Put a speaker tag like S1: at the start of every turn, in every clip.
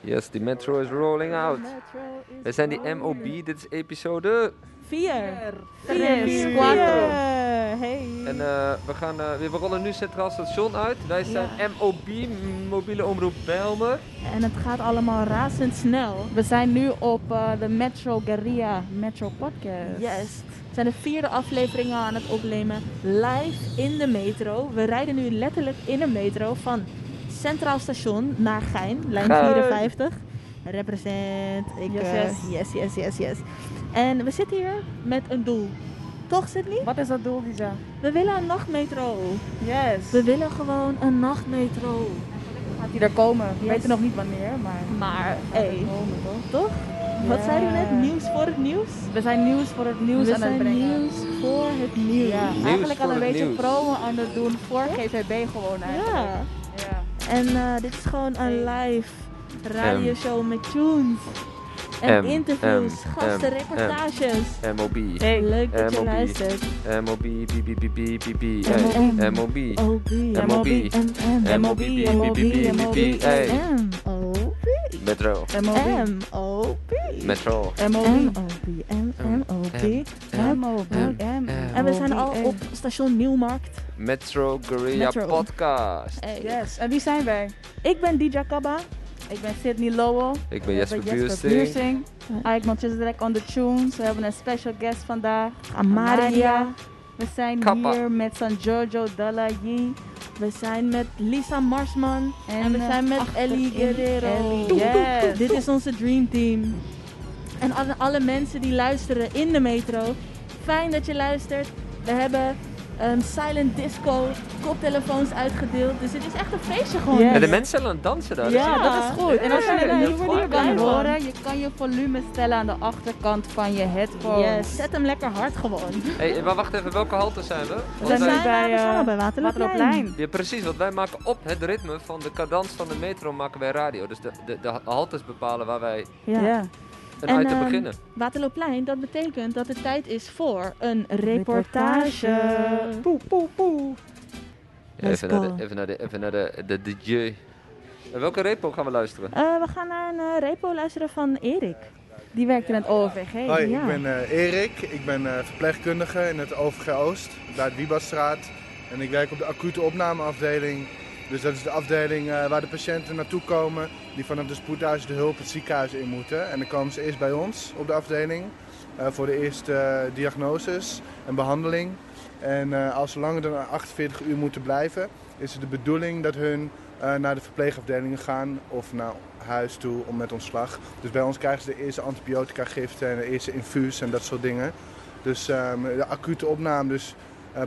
S1: Yes, the metro is rolling out. We zijn die MOB, dit is episode.
S2: Vier.
S3: Tres,
S2: Vier.
S3: cuatro.
S2: Hey.
S1: En eh, we, gaan, eh, we rollen nu Centraal Station uit. Wij zijn MOB, Mobiele Omroep Bijlmer.
S2: En het gaat allemaal razendsnel.
S3: We zijn nu op eh, de Metro Guerrilla Metro Podcast.
S2: Yes. We zijn de vierde aflevering al aan het opnemen. Live in de metro. We rijden nu letterlijk in een metro van Centraal Station naar Gein. Lijn
S1: Gein.
S2: 54. Represent. Ik,
S3: Yes,
S2: eh,
S3: yes.
S2: yes, yes, yes, yes. En we zitten hier met een doel. Toch, Sydney?
S3: Wat is dat doel, Lisa?
S2: We willen een nachtmetro.
S3: Yes.
S2: We willen gewoon een nachtmetro.
S3: Gaat die er komen? We
S2: Yes.
S3: weten nog niet wanneer, maar...
S2: Maar,
S3: Hey. Komen, toch?
S2: toch? Wat zeiden we net? Nieuws voor het nieuws?
S3: We zijn nieuws voor het nieuws
S2: we
S3: aan het
S2: zijn
S3: brengen.
S2: nieuws voor het nieuws.
S3: Ja,
S1: Nieuws
S3: eigenlijk al een beetje promo aan het doen voor GVB gewoon eigenlijk.
S2: Ja. En eh, dit is gewoon een live radioshow met tunes. En
S1: M,
S2: interviews,
S1: M,
S2: gasten,
S1: M,
S2: reportages.
S1: MOB.
S2: Leuk dat je
S1: MOB.
S2: luistert.
S1: MOB, hey. MOB.
S2: OB,
S1: MOB. MOB,
S2: MOB,
S1: hey. Metro.
S3: MOB.
S1: Metro.
S3: MOB. MOB.
S1: M.
S2: En we zijn al op station Nieuwmarkt.
S1: Metro Guerrilla. Podcast.
S3: Yes. En wie zijn wij?
S2: Ik ben DJ Kabba.
S3: Ik ben Sydney Lowell.
S1: Ik ben Jesper
S3: Jesper
S1: Buursing.
S3: Ike Melchizedek on the tunes. We hebben een special guest vandaag.
S2: Amaria.
S3: We zijn hier met San Giorgio Dalayi.
S2: We zijn met Lisa Marsman. En, we
S3: eh,
S2: zijn met
S3: achterin
S2: Ellie Guerrero.
S3: Ellie, yes.
S2: Dit is onze dream team. En alle, alle mensen die luisteren in de metro. Fijn dat je luistert. We hebben een silent disco, koptelefoons uitgedeeld. Dus het is echt een feestje gewoon.
S3: Yes.
S1: En de mensen zijn aan het dansen daar.
S3: Ja,
S2: Ja.
S3: dat is goed. En als je
S2: Ja,
S3: het
S2: daar
S3: niet
S2: blij van.
S3: horen, je kan je volume stellen aan de achterkant van je headphones.
S2: Yes, zet hem lekker hard gewoon.
S1: Hey, maar wacht even, welke halte zijn we?
S3: We zijn bij,
S2: al bij. Waterloopplein.
S1: Ja, precies, want wij maken op het ritme van de cadans van de metro maken wij radio. Dus de, de, de haltes bepalen waar wij
S2: Ja.
S3: Ja.
S1: Een
S2: En,
S1: item
S2: ehm,
S1: beginnen.
S2: Waterloopplein, dat betekent dat het tijd is voor een reportage.
S3: Poe, poe, poe.
S1: Ja, even, naar de, even naar de, even naar de, de DJ. En welke repo gaan we luisteren?
S2: Eh, we gaan naar een eh, repo luisteren van Erik.
S3: Die werkt in het OVG.
S4: Hoi,
S2: ja.
S4: ik ben eh, Erik. Ik ben eh, verpleegkundige in het OVG Oost, bij de Wiebadstraat. En ik werk op de acute opnameafdeling. Dus dat is de afdeling eh, waar de patiënten naartoe komen die vanaf de spoedhuis de hulp het ziekenhuis in moeten. En dan komen ze eerst bij ons op de afdeling eh, voor de eerste eh, diagnoses en behandeling. En als ze langer dan 48 uur moeten blijven, is het de bedoeling dat hun naar de verpleegafdelingen gaan of naar huis toe om met ontslag. Dus bij ons krijgen ze de eerste antibiotica giften en de eerste infuus en dat soort dingen. Dus ehm, de acute opname, dus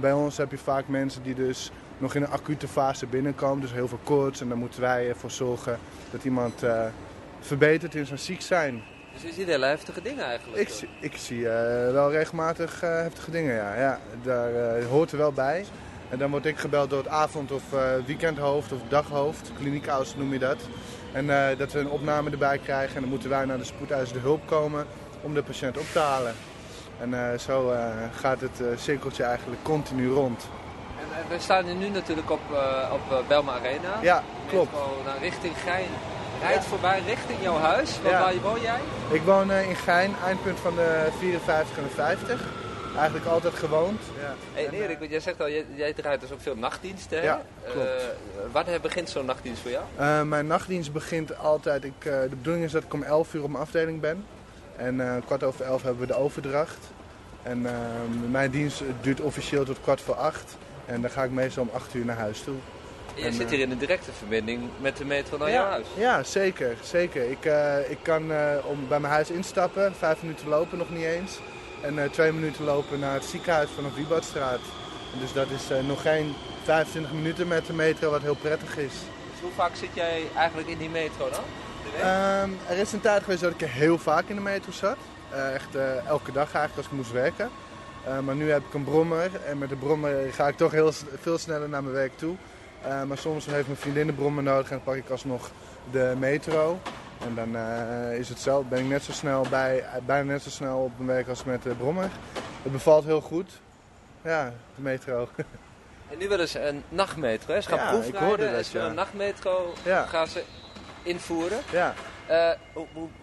S4: bij ons heb je vaak mensen die dus nog in een acute fase binnenkomen, dus heel veel koorts. En dan moeten wij ervoor zorgen dat iemand eh, verbetert in zijn ziek zijn.
S1: Dus je ziet hele heftige dingen eigenlijk.
S4: Ik, zie- ik zie eh, wel regelmatig eh, heftige dingen, ja. ja daar hoort er wel bij. En dan word ik gebeld door het avond- of weekendhoofd of daghoofd, kliniekhuis noem je dat. En dat we een opname erbij krijgen en dan moeten wij naar de spoedeisende hulp komen om de patiënt op te halen. En zo gaat het cirkeltje eigenlijk continu rond.
S1: Eh, we staan nu natuurlijk op, eh op eh, Belma Arena.
S4: Ja, klopt.
S1: Naar richting Gein. Rijdt voorbij richting jouw huis.
S4: Ja.
S1: waar woon jij?
S4: Ik woon in Gein, eindpunt van de 54 en de 50. Eigenlijk altijd gewoond. Ja.
S1: Hey,
S4: En,
S1: Erik, want jij zegt al, jij, jij draait dus ook veel nachtdiensten. Hè?
S4: Ja, klopt.
S1: Wanneer begint zo'n nachtdienst voor jou?
S4: Mijn nachtdienst begint altijd. Ik, de bedoeling is dat ik om 11 uur op mijn afdeling ben. En kwart over 11 hebben we de overdracht. En eh, mijn dienst duurt officieel tot kwart voor 8. En dan ga ik meestal om 8 uur naar huis toe.
S1: Je
S4: En,
S1: zit
S4: eh,
S1: hier in een directe verbinding met de metro naar jouw huis.
S4: Ja, zeker. zeker. Ik, eh, ik kan eh, om bij mijn huis instappen, vijf minuten lopen nog niet eens. En eh, twee minuten lopen naar het ziekenhuis vanaf Wiebadstraat. En Dus dat is nog geen 25 minuten met de metro, wat heel prettig is.
S1: Dus hoe vaak zit jij eigenlijk in die metro dan?
S4: Ehm, er is een tijd geweest dat ik er heel vaak in de metro zat. Echt elke dag eigenlijk als ik moest werken. Eh, maar nu heb ik een brommer en met de brommer ga ik toch heel veel sneller naar mijn werk toe. Eh, maar soms heeft mijn vriendin de brommer nodig en dan pak ik alsnog de metro. En dan eh, is het zelf, ben ik net zo snel bij, bijna net zo snel op mijn werk als met de brommer. Het bevalt heel goed. Ja, de metro.
S1: En nu willen ze een nachtmetro, hè? Ze gaan
S4: Ja, ik hoorde
S1: en
S4: dat,
S1: ze
S4: ja.
S1: een nachtmetro.
S4: Ja.
S1: Gaan ze invoeren.
S4: Ja.
S1: Eh,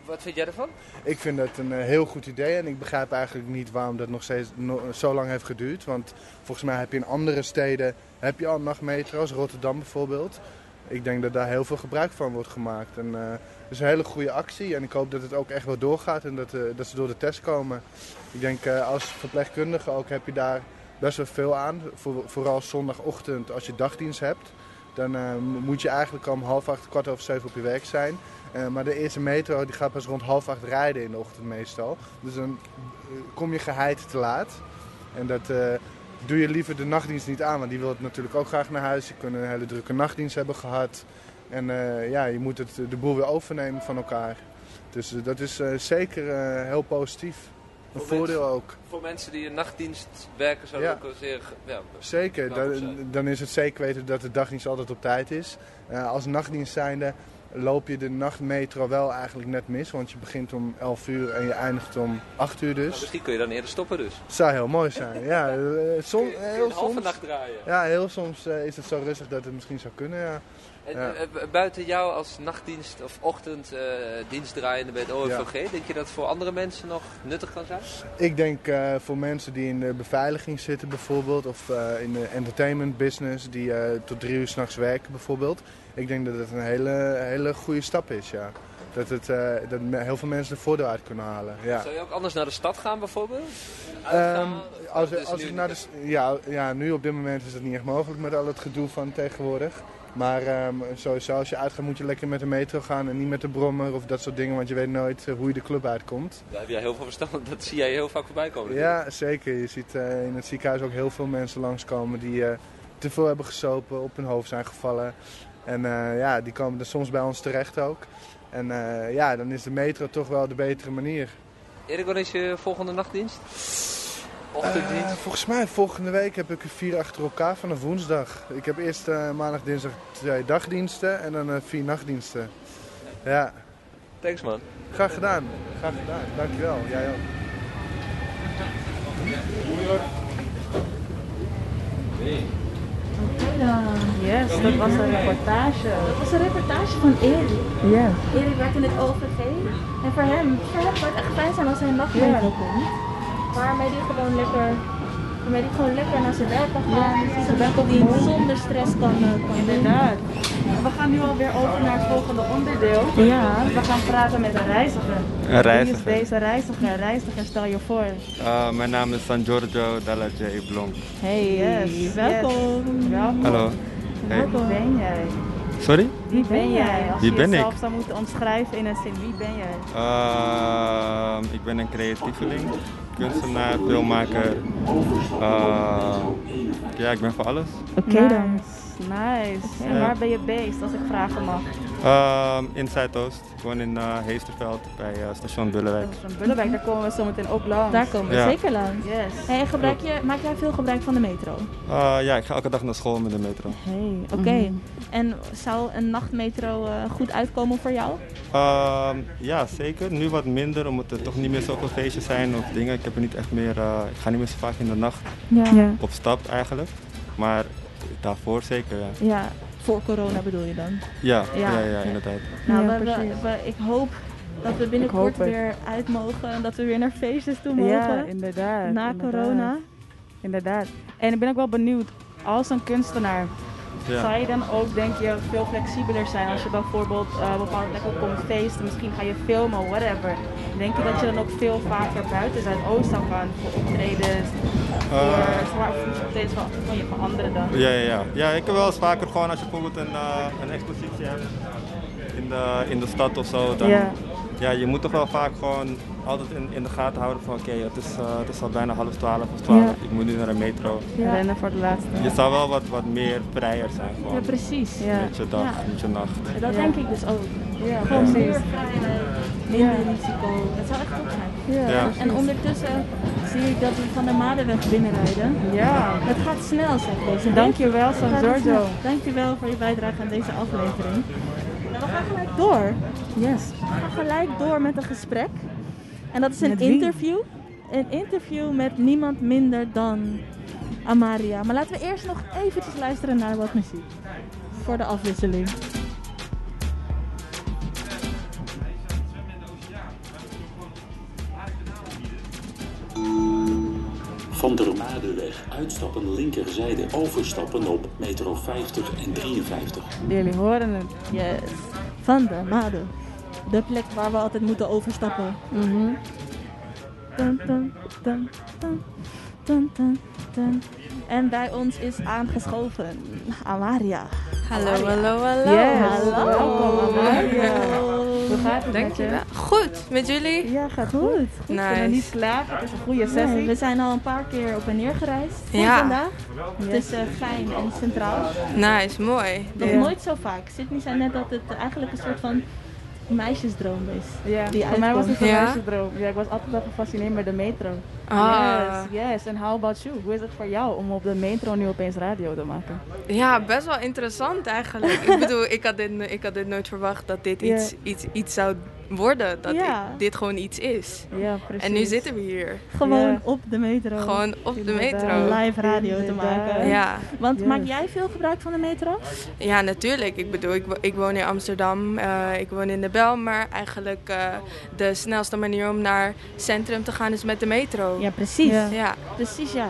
S1: wat vind jij ervan?
S4: Ik vind dat een eh, heel goed idee en ik begrijp eigenlijk niet waarom dat nog steeds zo lang heeft geduurd. Want volgens mij heb je in andere steden heb je al nachtmetro's, Rotterdam bijvoorbeeld. Ik denk dat daar heel veel gebruik van wordt gemaakt. En, eh, het is een hele goede actie en ik hoop dat het ook echt wel doorgaat en dat, dat ze door de test komen. Ik denk als verpleegkundige ook heb je daar best wel veel aan. Voor, vooral zondagochtend als je dagdienst hebt. Dan moet je eigenlijk om half acht, kwart over zeven op je werk zijn. Eh, maar de eerste metro die gaat pas rond half acht rijden in de ochtend meestal. Dus dan eh, kom je geheid te laat. En dat eh, doe je liever de nachtdienst niet aan, want die wil het natuurlijk ook graag naar huis. Je kunt een hele drukke nachtdienst hebben gehad. En ja, je moet het, de boel weer overnemen van elkaar. Dus dat is zeker heel positief. Een
S1: Voor
S4: voordeel ook.
S1: Voor mensen die in nachtdienst werken zou
S4: Ja.
S1: ook zeer... Ja,
S4: Zeker, dan, dan is het zeker weten dat de dagdienst altijd op tijd is. Als nachtdienst zijnde loop je de nachtmetro wel eigenlijk net mis. Want je begint om 11 uur en je eindigt om 8 uur
S1: nou,
S4: dus.
S1: misschien kun je dan eerder stoppen dus.
S4: Zou heel mooi zijn. Ja, eh, som,
S1: Kun je- kun je
S4: heel
S1: een halve
S4: soms,
S1: nacht draaien.
S4: ja, heel soms eh, is het zo rustig dat het misschien zou kunnen. Ja.
S1: En,
S4: Ja.
S1: eh, bu- buiten jou als nachtdienst of ochtend eh, dienstdraaiende bij het OVG, denk je dat voor andere mensen nog nuttig kan zijn?
S4: Ik denk voor mensen die in de beveiliging zitten bijvoorbeeld, of in de entertainment business, die tot drie uur s'nachts werken bijvoorbeeld. Ik denk dat het een hele, hele goede stap is, ja. Dat, het, eh, dat heel veel mensen er voordeel uit kunnen halen. Ja.
S1: Zou je ook anders naar de stad gaan bijvoorbeeld?
S4: Ehm, als als ik naar de, ja, ja, nu op dit moment is dat niet echt mogelijk met al het gedoe van tegenwoordig. Maar ehm, sowieso, als je uitgaat moet je lekker met de metro gaan en niet met de brommer of dat soort dingen. Want je weet nooit eh, hoe je de club uitkomt.
S1: Daar heb jij heel veel verstand van. Dat zie jij heel vaak voorbij komen.
S4: Ja, zeker. Je ziet eh, in het ziekenhuis ook heel veel mensen langskomen die eh, te veel hebben gesopen, op hun hoofd zijn gevallen. En eh, ja, die komen er soms bij ons terecht ook. En eh, ja, dan is de metro toch wel de betere manier.
S1: Erik, wanneer is je volgende nachtdienst? Ochtenddienst?
S4: volgens mij volgende week heb ik er vier achter elkaar vanaf woensdag. Ik heb eerst eh, maandag, dinsdag twee dagdiensten en dan eh, vier nachtdiensten. Ja,
S1: Thanks man.
S4: graag gedaan. Graag gedaan. Dankjewel. Jij ook.
S3: Yes, dat was een reportage.
S2: Dat was een reportage van Erik.
S3: Ja.
S2: Erik werkt in het OVG. En voor hem, voor hem zou het echt fijn zijn als hij een nachtmetro komt. Waarmee hij gewoon lekker, waarmee hij gewoon lekker naar zijn werk kan gaan. zijn werkdienst zonder stress kan, eh, kan doen.
S3: Inderdaad. We gaan nu alweer over naar het volgende onderdeel.
S2: Ja.
S3: We gaan praten met een reiziger.
S5: Een reiziger.
S3: Wie is deze reiziger? Reiziger, stel je voor.
S5: Uh, mijn naam is San Giorgio Dalla J. Blom.
S2: Hey,
S3: Yes,
S2: welkom.
S3: Welkom.
S5: Hallo. Hey.
S3: Wie ben jij? Wie ben jij? Als
S5: Wie
S3: je
S5: ben
S3: jezelf
S5: ik?
S3: zou moeten omschrijven in een zin, wie ben jij?
S5: Uh, ik ben een creatieveling, kunstenaar, filmmaker. Uh, ja, ik ben voor alles.
S2: Oké dan.
S3: Nice. Nice. En
S5: Ja.
S3: waar ben je based, als ik vragen mag?
S5: Um, in Zuidoost. Ik woon in uh, Heesterveld bij uh, station Bullenwijk.
S3: Van Bullenwijk, daar komen we zo meteen ook langs.
S2: Daar komen we
S5: Ja.
S2: zeker langs.
S3: Yes.
S2: Hey, gebruik je, maak jij veel gebruik van de metro?
S5: Uh, ja, ik ga elke dag naar school met de metro.
S2: Hey, oké. En zou een nachtmetro eh, goed uitkomen voor jou?
S5: Um, ja, zeker. Nu wat minder, omdat er toch niet meer zoveel feestjes zijn of dingen. Ik heb er niet echt meer, uh, ik ga niet meer zo vaak in de nacht
S2: Ja.
S5: op stap eigenlijk. Maar daarvoor zeker, ja.
S2: Ja, voor corona bedoel je dan?
S5: Ja,
S2: Ja.
S5: ja, ja, inderdaad.
S2: Nou,
S3: Ja,
S2: we, we,
S3: precies.
S2: we- ik hoop dat we binnenkort weer uit mogen en dat we weer naar feestjes toe mogen.
S3: Ja, inderdaad.
S2: na
S3: inderdaad.
S2: corona.
S3: Inderdaad. En ik ben ook wel benieuwd, als een kunstenaar,
S5: Ja.
S3: zou je dan ook, denk je, veel flexibeler zijn als je bijvoorbeeld eh bepaalde plekken komt feesten, misschien ga je filmen, whatever. Denk je dat je dan ook veel vaker buiten Zuidoost zou gaan voor optredens, voor, voor optredens van, van, je- van anderen dan?
S5: Ja, ja, ja. ja, ik heb wel eens vaker gewoon als je bijvoorbeeld een, eh, een expositie hebt in de, in de stad of zo, dan.
S3: Ja.
S5: je moet toch wel vaak gewoon altijd in, in de gaten houden van oké, het, is, eh, het is al bijna half twaalf of twaalf,
S2: Ja.
S5: ik moet nu naar een metro.
S2: Ja.
S3: Rennen voor de laatste.
S5: Je zou wel wat, wat meer vrijer zijn gewoon.
S2: Ja, precies.
S3: Ja.
S5: Met je dag,
S2: Ja.
S5: met je nacht.
S2: Dat
S3: Ja.
S2: denk ik dus ook.
S3: Ja,
S2: Gewoon
S3: precies.
S2: meer vrijheid, minder risico. Dat zou echt goed zijn.
S3: Ja.
S2: En ondertussen zie ik dat we van de Madenweg binnenrijden.
S3: Ja.
S2: Het gaat snel, zeg deze.
S3: Dankjewel, San Giorgio.
S2: Dankjewel voor je bijdrage aan deze aflevering we gaan gelijk door.
S3: Yes.
S2: We gaan gelijk door met een gesprek. En dat is een interview. Een interview met niemand minder dan Amaria. Maar laten we eerst nog eventjes luisteren naar wat muziek. Voor de afwisseling.
S6: Van der Madeweg uitstappen linkerzijde overstappen op metro 50 en 53.
S3: Jullie horen het.
S2: Yes. Van de Made. De plek waar we altijd moeten overstappen.
S3: Mhm.
S2: Dun, dun, dun. En bij ons is aangeschoven Amaria.
S7: Hallo, hallo, hallo.
S3: Yes.
S2: Hallo.
S3: Welkom, Amaria. Hoe gaat het met je?
S7: Goed, met jullie?
S3: Ja, gaat goed. goed. We zijn
S7: Nice.
S3: nog niet klaar. Het is een goede sessie.
S2: Nee, we zijn al een paar keer op en neer gereisd
S7: Ja.
S2: vandaag. Tussen Fijn en Centraal.
S7: Nice, mooi.
S2: Nog
S3: Ja.
S2: nooit zo vaak. Sydney zei net dat het eigenlijk een soort van meisjesdroom is.
S3: Ja,
S2: die
S3: voor mij was het een
S7: Ja?
S3: meisjesdroom. Ja, ik was altijd wel gefascineerd met de metro.
S7: Ah.
S3: Yes, yes. En how about you? Hoe is het voor jou om op de metro nu opeens radio te maken?
S7: Ja, best wel interessant eigenlijk. ik bedoel, ik had dit, ik had dit nooit verwacht dat dit iets, iets, iets zou worden. Dat
S2: Ja.
S7: dit gewoon iets is.
S3: Ja, precies.
S7: En nu zitten we hier.
S2: Gewoon
S3: Ja.
S2: op de metro.
S7: Gewoon op de metro.
S2: live radio te maken.
S7: Ja.
S2: Want
S3: Yes.
S2: maak jij veel gebruik van de metro?
S7: ja, natuurlijk. Ik bedoel, ik, ik woon in Amsterdam. eh, ik woon in de Bel. Maar eigenlijk eh, de snelste manier om naar het centrum te gaan is met de metro.
S2: Ja, precies.
S3: Ja.
S7: Ja.
S2: Precies, ja.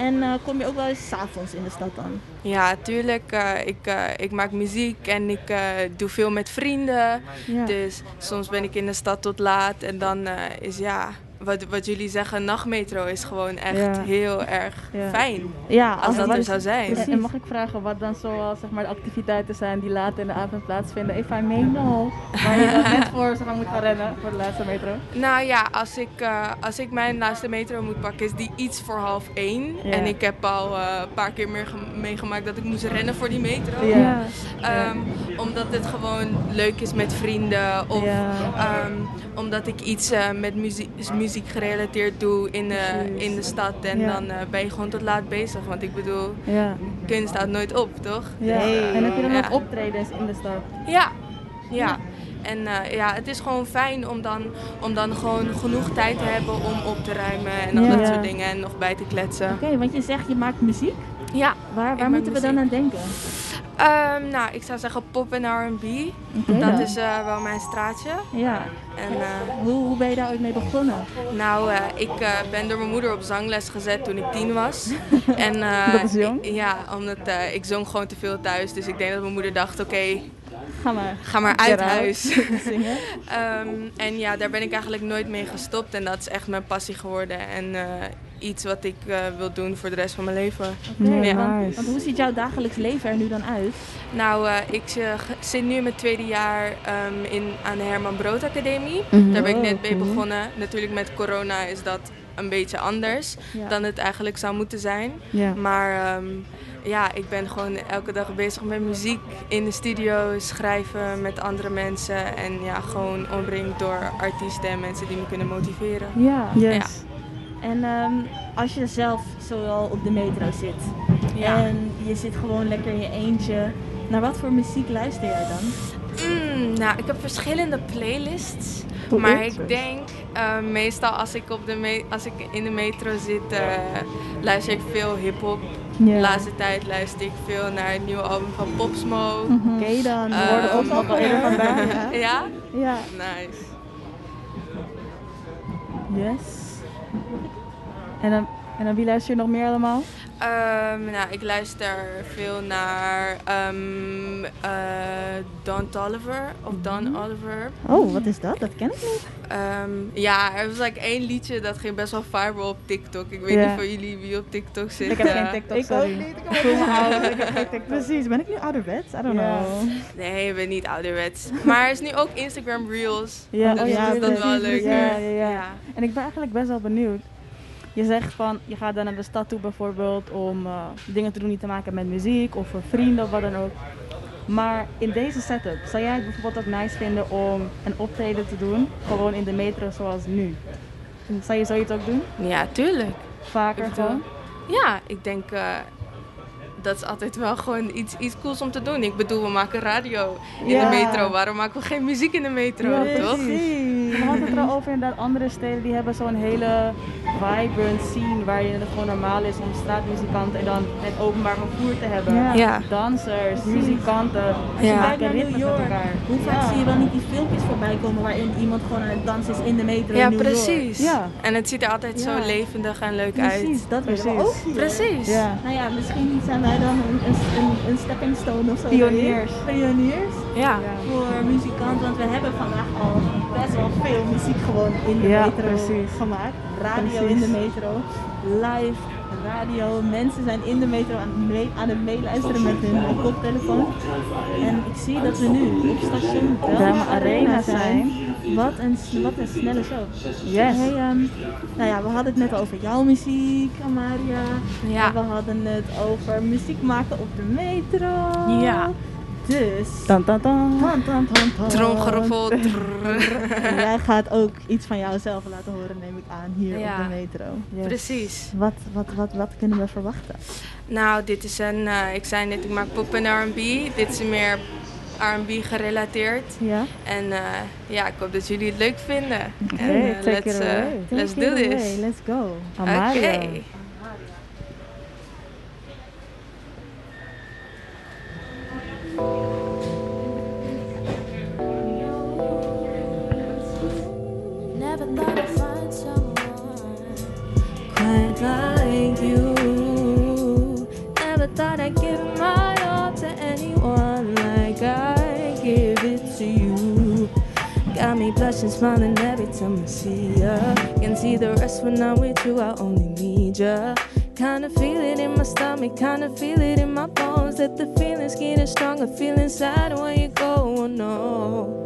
S2: En eh, kom je ook wel eens 's avonds in de stad dan?
S7: Ja, tuurlijk. eh, ik, eh, ik maak muziek en ik doe veel met vrienden.
S2: Ja.
S7: Dus soms ben ik in de stad tot laat. En dan is ja, wat, wat jullie zeggen, nachtmetro is gewoon echt
S3: Ja.
S7: heel erg
S3: Ja.
S7: fijn.
S2: ja,
S7: Als dat er
S3: is-
S7: zou zijn.
S3: En, en mag ik vragen wat dan zoals zeg maar, de activiteiten zijn die later in de avond plaatsvinden? If I may know. Waar je dan net voor zeg maar, moet gaan rennen voor de laatste metro.
S7: Nou ja, als ik, eh, als ik mijn laatste metro moet pakken, is die iets voor half één.
S3: Ja.
S7: En ik heb al eh, een paar keer meer ge- meegemaakt dat ik moest rennen voor die metro.
S3: Ja.
S7: Ehm, Omdat het gewoon leuk is met vrienden. Of
S3: Ja.
S7: ehm, omdat ik iets eh, met muziek, muziek gerelateerd doe in de, in de stad. En
S3: Ja.
S7: dan eh, ben je gewoon tot laat bezig. Want ik bedoel,
S3: Ja.
S7: kunst staat nooit op, toch?
S3: ja.
S2: Nee.
S3: En heb je dan ook optredens in de stad?
S7: Ja, ja. En eh, ja, het is gewoon fijn om dan, om dan gewoon genoeg tijd te hebben om op te ruimen en al dat soort dingen en nog bij te kletsen.
S2: Oké, want je zegt je maakt muziek.
S7: Ja.
S2: Waar, waar moeten we dan aan denken?
S7: Ehm, nou, ik zou zeggen pop en R&B. Dat
S2: dan.
S7: is eh, wel mijn straatje.
S2: Ja.
S7: En eh,
S2: Hoe, hoe ben je daar ooit mee begonnen?
S7: nou, eh, ik ben door mijn moeder op zangles gezet toen ik tien was. en,
S3: Dat is jong.
S7: ik- ja, omdat ik zong gewoon te veel thuis. Dus ik denk dat mijn moeder dacht, oké,
S2: Ga maar.
S7: ga maar uit huis.
S2: Zingen.
S7: Ehm, en ja, daar ben ik eigenlijk nooit mee gestopt. En dat is echt mijn passie geworden. En iets wat ik eh, wil doen voor de rest van mijn leven.
S3: Ja.
S2: want,
S3: Nice.
S2: want hoe ziet jouw dagelijks leven er nu dan uit?
S7: Nou, eh, ik zit nu in mijn tweede jaar ehm, in, aan de Herman Brood Academie.
S2: Mhm.
S7: Daar ben ik
S3: Oh,
S7: net mee
S3: oké.
S7: begonnen. Natuurlijk met corona is dat een beetje anders
S2: Ja.
S7: dan het eigenlijk zou moeten zijn.
S3: Ja.
S7: Maar ehm, ja, ik ben gewoon elke dag bezig met muziek in de studio, schrijven met andere mensen. En ja, gewoon omringd door artiesten en mensen die me kunnen motiveren.
S2: Ja.
S3: Yes.
S2: En ehm, als je zelf zoal op de metro zit
S7: Ja.
S2: en je zit gewoon lekker in je eentje, naar wat voor muziek luister jij dan?
S7: Mm, nou, ik heb verschillende playlists.
S3: Hoe
S7: maar ik denk eh, meestal als ik, op de als ik in de metro zit, eh, luister ik veel hip-hop. De laatste tijd luister ik veel naar het nieuwe album van Pop Smoke.
S2: Oké dan. We worden ook
S7: nog
S2: wel eerder vandaan. Ja.
S7: Ja?
S2: ja.
S7: Nice.
S3: Yes. En dan, en dan wie luister je nog meer allemaal?
S7: Ehm, nou, ik luister veel naar ehm, eh, Don Toliver of Don Oliver.
S2: Oh, wat is dat? Dat ken ik niet.
S7: Ehm, ja, er was like één liedje dat ging best wel viral op TikTok. Ik weet niet van jullie wie op TikTok zit.
S3: Ik heb
S7: eh.
S3: geen TikTok,
S2: Ik
S3: sorry.
S2: ook niet. Ik
S3: Ik ik geen TikTok.
S2: Precies, ben ik nu ouderwets? I don't know.
S7: Nee, je bent niet ouderwets. Maar er is nu ook Instagram Reels.
S3: Ja,
S7: dus
S3: oh ja,
S7: dat is dat wel leuk.
S3: Ja, ja, ja. En ik ben eigenlijk best wel benieuwd. Je zegt van, je gaat dan naar de stad toe bijvoorbeeld om eh, dingen te doen die te maken hebben met muziek of voor vrienden of wat dan ook. Maar in deze setup, zou jij het bijvoorbeeld ook nice vinden om een optreden te doen, gewoon in de metro zoals nu? Zou je zoiets ook doen?
S7: Ja, tuurlijk.
S3: Vaker
S7: Ik
S3: gewoon?
S7: Ja, ik denk, eh, dat is altijd wel gewoon iets, iets cools om te doen. Ik bedoel, we maken radio in
S3: Ja.
S7: de metro. Waarom maken we geen muziek in de metro,
S3: Ja,
S7: toch?
S3: precies. We hadden het er al over inderdaad. Andere steden die hebben zo'n hele vibrant scene waarin het gewoon normaal is om straatmuzikanten en dan het openbaar vervoer te hebben.
S2: Ja.
S7: Ja.
S3: Dansers,
S2: Precies.
S3: muzikanten.
S2: Als je
S7: Ja.
S2: kijkt naar New York,
S3: elkaar.
S2: hoe vaak
S3: Ja.
S2: zie je wel niet die filmpjes voorbij komen waarin iemand gewoon aan het dansen is in de metro
S7: Ja,
S2: in New York?
S7: precies.
S3: Ja.
S7: En het ziet er altijd zo levendig en leuk
S2: Precies,
S7: uit.
S2: dat willen we
S3: Precies.
S2: ook hier.
S7: Precies.
S3: Ja.
S2: Nou ja, misschien zijn wij dan een, een, een, een stepping stone of zo.
S3: Pioniers.
S2: Pioniers
S7: Ja.
S3: Ja.
S2: voor muzikanten, want we hebben vandaag al best wel veel muziek gewoon in de
S3: Ja,
S2: metro
S3: precies.
S2: gemaakt. Radio
S3: Precies.
S2: in de metro, live radio. Mensen zijn in de metro aan, aan het meeluisteren met hun eh, koptelefoon. En ik zie dat we nu op station Belma
S3: Belma
S2: Arena zijn. Wat een, s- wat een snelle show.
S3: Yes.
S2: Hey, ehm, nou ja, we hadden het net over jouw muziek, Amaria.
S7: Ja.
S2: En we hadden het over muziek maken op de metro.
S7: Ja.
S2: Dus.
S3: Tan, tan, tan.
S2: Tan, tan, tan, tan.
S7: Tromgeroffel. trrr.
S2: En jij gaat ook iets van jouzelf laten horen, neem ik aan, hier
S7: Ja.
S2: op de metro.
S3: Yes.
S7: Precies.
S2: Wat, wat, wat, wat kunnen we verwachten?
S7: Nou, dit is een, eh, ik zei net, ik maak pop en R&B. Dit is meer R&B gerelateerd.
S2: Ja?
S7: En eh, ja, ik hoop dat jullie het leuk vinden.
S3: Oké,
S7: en eh,
S3: take
S7: let's,
S3: it away.
S7: let's do
S2: it
S7: this.
S2: away, Let's go.
S7: Oké.
S8: Blushing, smiling every time I see ya. Can see the rest when I'm with you, I only need ya. Kinda feel it in my stomach, kinda feel it in my bones. That the feeling's getting stronger, feeling sad when you go. Oh no.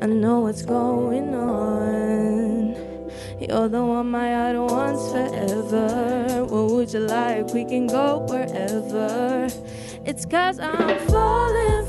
S8: I know what's going on. You're the one my heart wants forever. What would you like? We can go wherever. It's cause I'm falling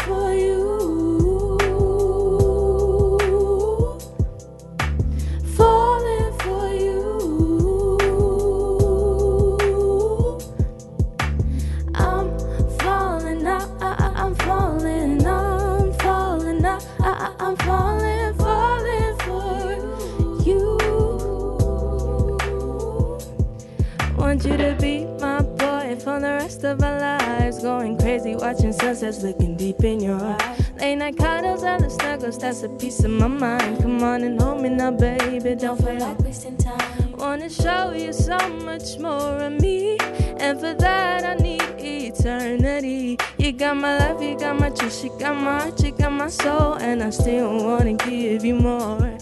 S8: that's a piece of my mind. Come on and hold me now, baby, don't feel like wasting time. Wanna show you so much more of me, and for that I need eternity. You got my life, you got my truth, you got my heart, you got my soul, and I still wanna give you more.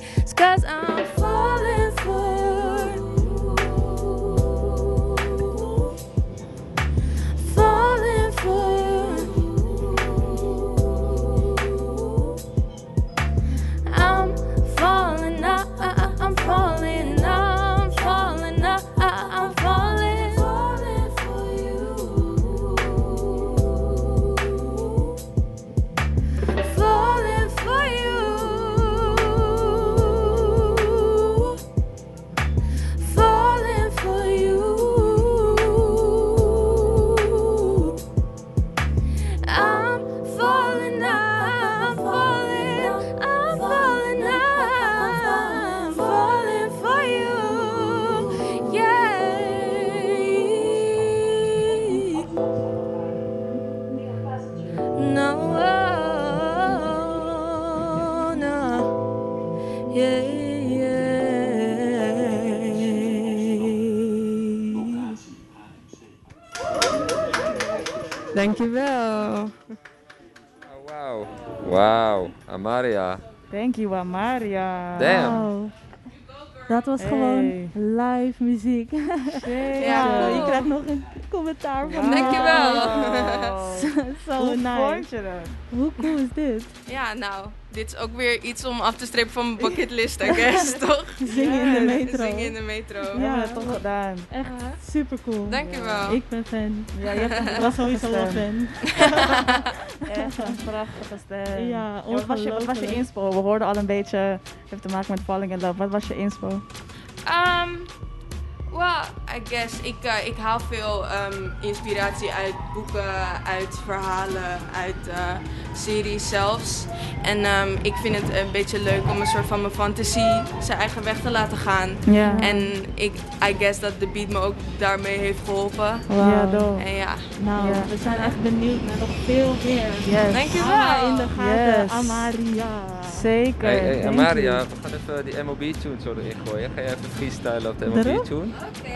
S7: Dankjewel.
S1: Oh, wauw. Wauw, Amaria.
S3: Thank you, Amaria.
S1: Damn.
S2: Dat was
S3: Hey.
S2: gewoon live muziek. ja, je krijgt nog een commentaar van mij.
S7: Dankjewel.
S2: Zo
S3: Hoe
S2: nice.
S3: vond je dat?
S2: Hoe cool is dit?
S7: Ja, nou, dit is ook weer iets om af te strepen van mijn bucketlist, I guess, toch?
S2: Zingen in de metro.
S7: Zingen in de metro.
S2: Ja.
S3: toch gedaan.
S2: Echt super cool.
S7: Dankjewel.
S2: Ik ben fan.
S3: Ja, je hebt
S2: was sowieso wel fan.
S3: Echt een prachtige stem.
S2: Ja,
S3: wat, was je, wat was je inspo? We hoorden al een beetje, het heeft te maken met Falling in Love. Wat was je inspo?
S7: Ehm, Well, I guess. Ik, eh, ik haal veel ehm, inspiratie uit boeken, uit verhalen, uit eh, series zelfs. En ehm, ik vind het een beetje leuk om een soort van mijn fantasie zijn eigen weg te laten gaan.
S3: Ja.
S7: En ik, I guess dat de beat me ook daarmee heeft geholpen.
S3: Ja, dope.
S7: En ja.
S2: Nou,
S3: Ja.
S2: we zijn echt benieuwd naar nog veel meer.
S3: Yes.
S7: Dankjewel.
S2: Hou in de gaten,
S3: Yes.
S2: Amaria.
S3: Zeker.
S1: Hey, Amaria,
S3: you.
S1: we gaan even die MOB-tune zo erin gooien. Ga jij even freestylen op de? MOB-tune?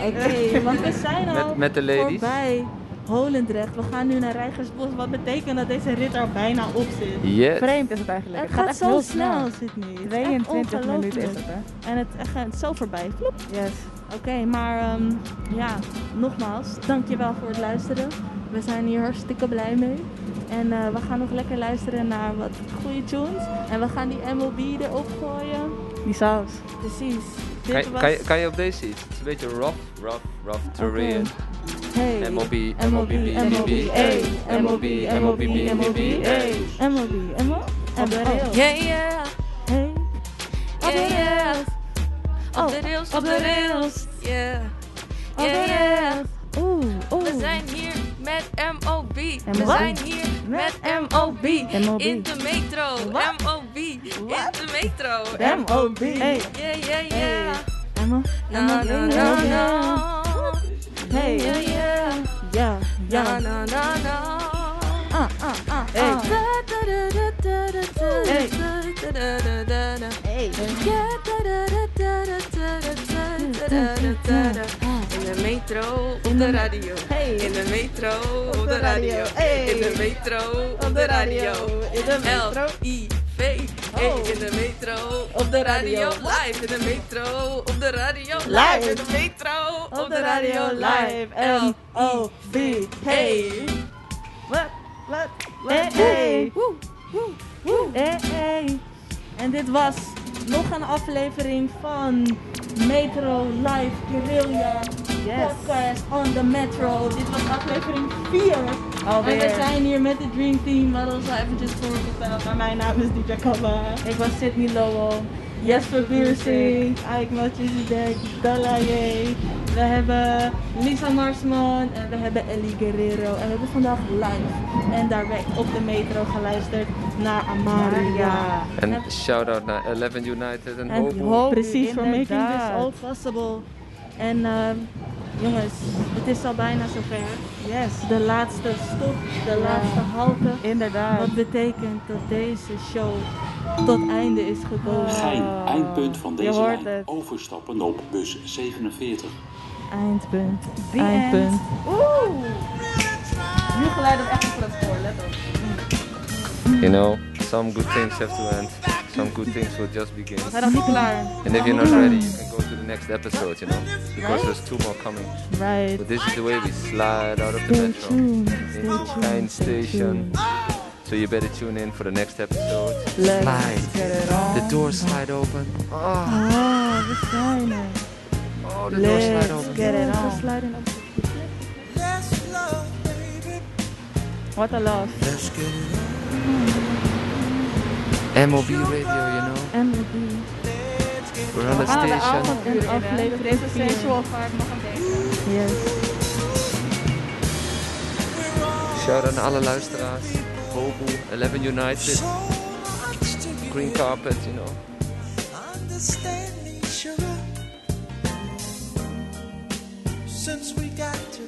S2: Oké, want we zijn al
S1: Met- met de ladies.
S2: voorbij Holendrecht. We gaan nu naar Rijgersbos, wat betekent dat deze rit er bijna op zit.
S1: Yes.
S3: Vreemd is het eigenlijk.
S2: Het
S3: Het
S2: gaat
S3: echt
S2: zo
S3: heel
S2: snel, Sydney. Is echt
S3: 22 minuten is het, hè?
S2: En het echt gaat zo voorbij. Vloep.
S3: Yes.
S2: Oké, maar ehm, ja, nogmaals, dankjewel voor het luisteren. We zijn hier hartstikke blij mee. En eh, we gaan nog lekker luisteren naar wat goede tunes. En we gaan die MLB erop gooien.
S3: Die saus.
S2: Precies.
S1: Kan, je-
S2: was...
S1: kan, je, kan je op deze iets? Het is een beetje rough, rough, rough terrain.
S2: Hey.
S1: MOB,
S2: MLB,
S1: MOB,
S2: MLB, MLB, hey. MLB, MLB, MLB.
S7: Yeah, yeah.
S2: Hey. Op de
S7: Yeah, yeah.
S2: rails.
S7: Op de rails, op de rails. Yeah. Yeah, yeah.
S2: Oeh, oeh.
S7: We zijn hier met MOB. We zijn hier met MOB.
S3: MOB.
S7: In de metro. MOB. In de metro.
S2: MOB. Hey.
S7: Yeah, yeah, yeah.
S2: Emma.
S7: Na, na, na, na.
S2: Hey.
S7: Yeah, yeah.
S2: Ja,
S7: Na,
S2: ja.
S7: na, na, na.
S2: Ah, ah, ah,
S3: Hey.
S2: ah. Hey.
S7: Hey. In de metro, op de radio.
S2: Hey.
S7: In de metro, op de radio.
S2: Hey.
S7: In de metro, op de radio.
S2: In de metro.
S7: L-I-V. Hey,
S2: Oh.
S7: in de metro,
S2: Op de radio.
S7: Live in de metro, op de radio.
S2: Live.
S7: in de metro,
S2: Op de radio live. M-O-B. Hey. Wat? Wat? Hey, hey. Hey, hey. En dit was nog een aflevering van Metro Live Guerrilla
S3: Yes.
S2: Podcast on the Metro. Dit was aflevering 4.
S3: Alweer.
S2: En we zijn hier met het Dream Team. We hadden ons al eventjes voorgesteld. Maar mijn naam is DJ Kaba. Ik was Sydney Lowell. Jesper Biersing, Ike Melchizedek, Dalla J. We hebben Lisa Marsman en we hebben Ellie Guerrero. En we hebben vandaag live en direct op de metro geluisterd naar Amaria.
S1: En shout-out naar 11 United en
S2: En
S1: Hobo.
S3: Hobo,
S2: precies, for making this all possible. En ehm, jongens, het is al bijna zover.
S3: Yes.
S2: De laatste stop, de laatste halte.
S3: Inderdaad.
S2: Wat betekent dat deze show tot einde is gekomen.
S6: Gein, eindpunt van deze lijn.
S3: het.
S6: Overstappen op bus 47.
S2: Eindpunt.
S3: The
S2: Eindpunt.
S3: end. Oeh. Nu geluid op echt een het spoor, let op.
S1: You know, some good things have to end. Some good things will just begin.
S3: We zijn nog niet klaar.
S1: And if you're not ready, you can go to the next episode, you know? Because there's two more coming.
S2: Right.
S1: But this is the way we slide out of the
S2: Stay
S1: metro
S2: tuned.
S1: into
S2: Stay
S1: Gein Station.
S2: tuned.
S1: So you better tune in for the next episode.
S2: Let's
S1: Slide.
S2: get it on.
S1: The doors slide open. Oh,
S2: Oh, we zijn er.
S1: oh the doors slide
S2: Let's
S1: open.
S2: get it
S3: on.
S2: on. Sliding op.
S3: What a love.
S1: MOB radio, you know?
S2: MLB.
S1: We're on the
S3: Ah, de
S1: station.
S2: aflevering
S3: Deze
S2: vier.
S3: sensual vaart mag een beetje.
S2: Yes.
S1: Shout out naar alle luisteraars. Hobo, 11 United. Green carpet, you know.
S9: understand me, sugar. Since we got together.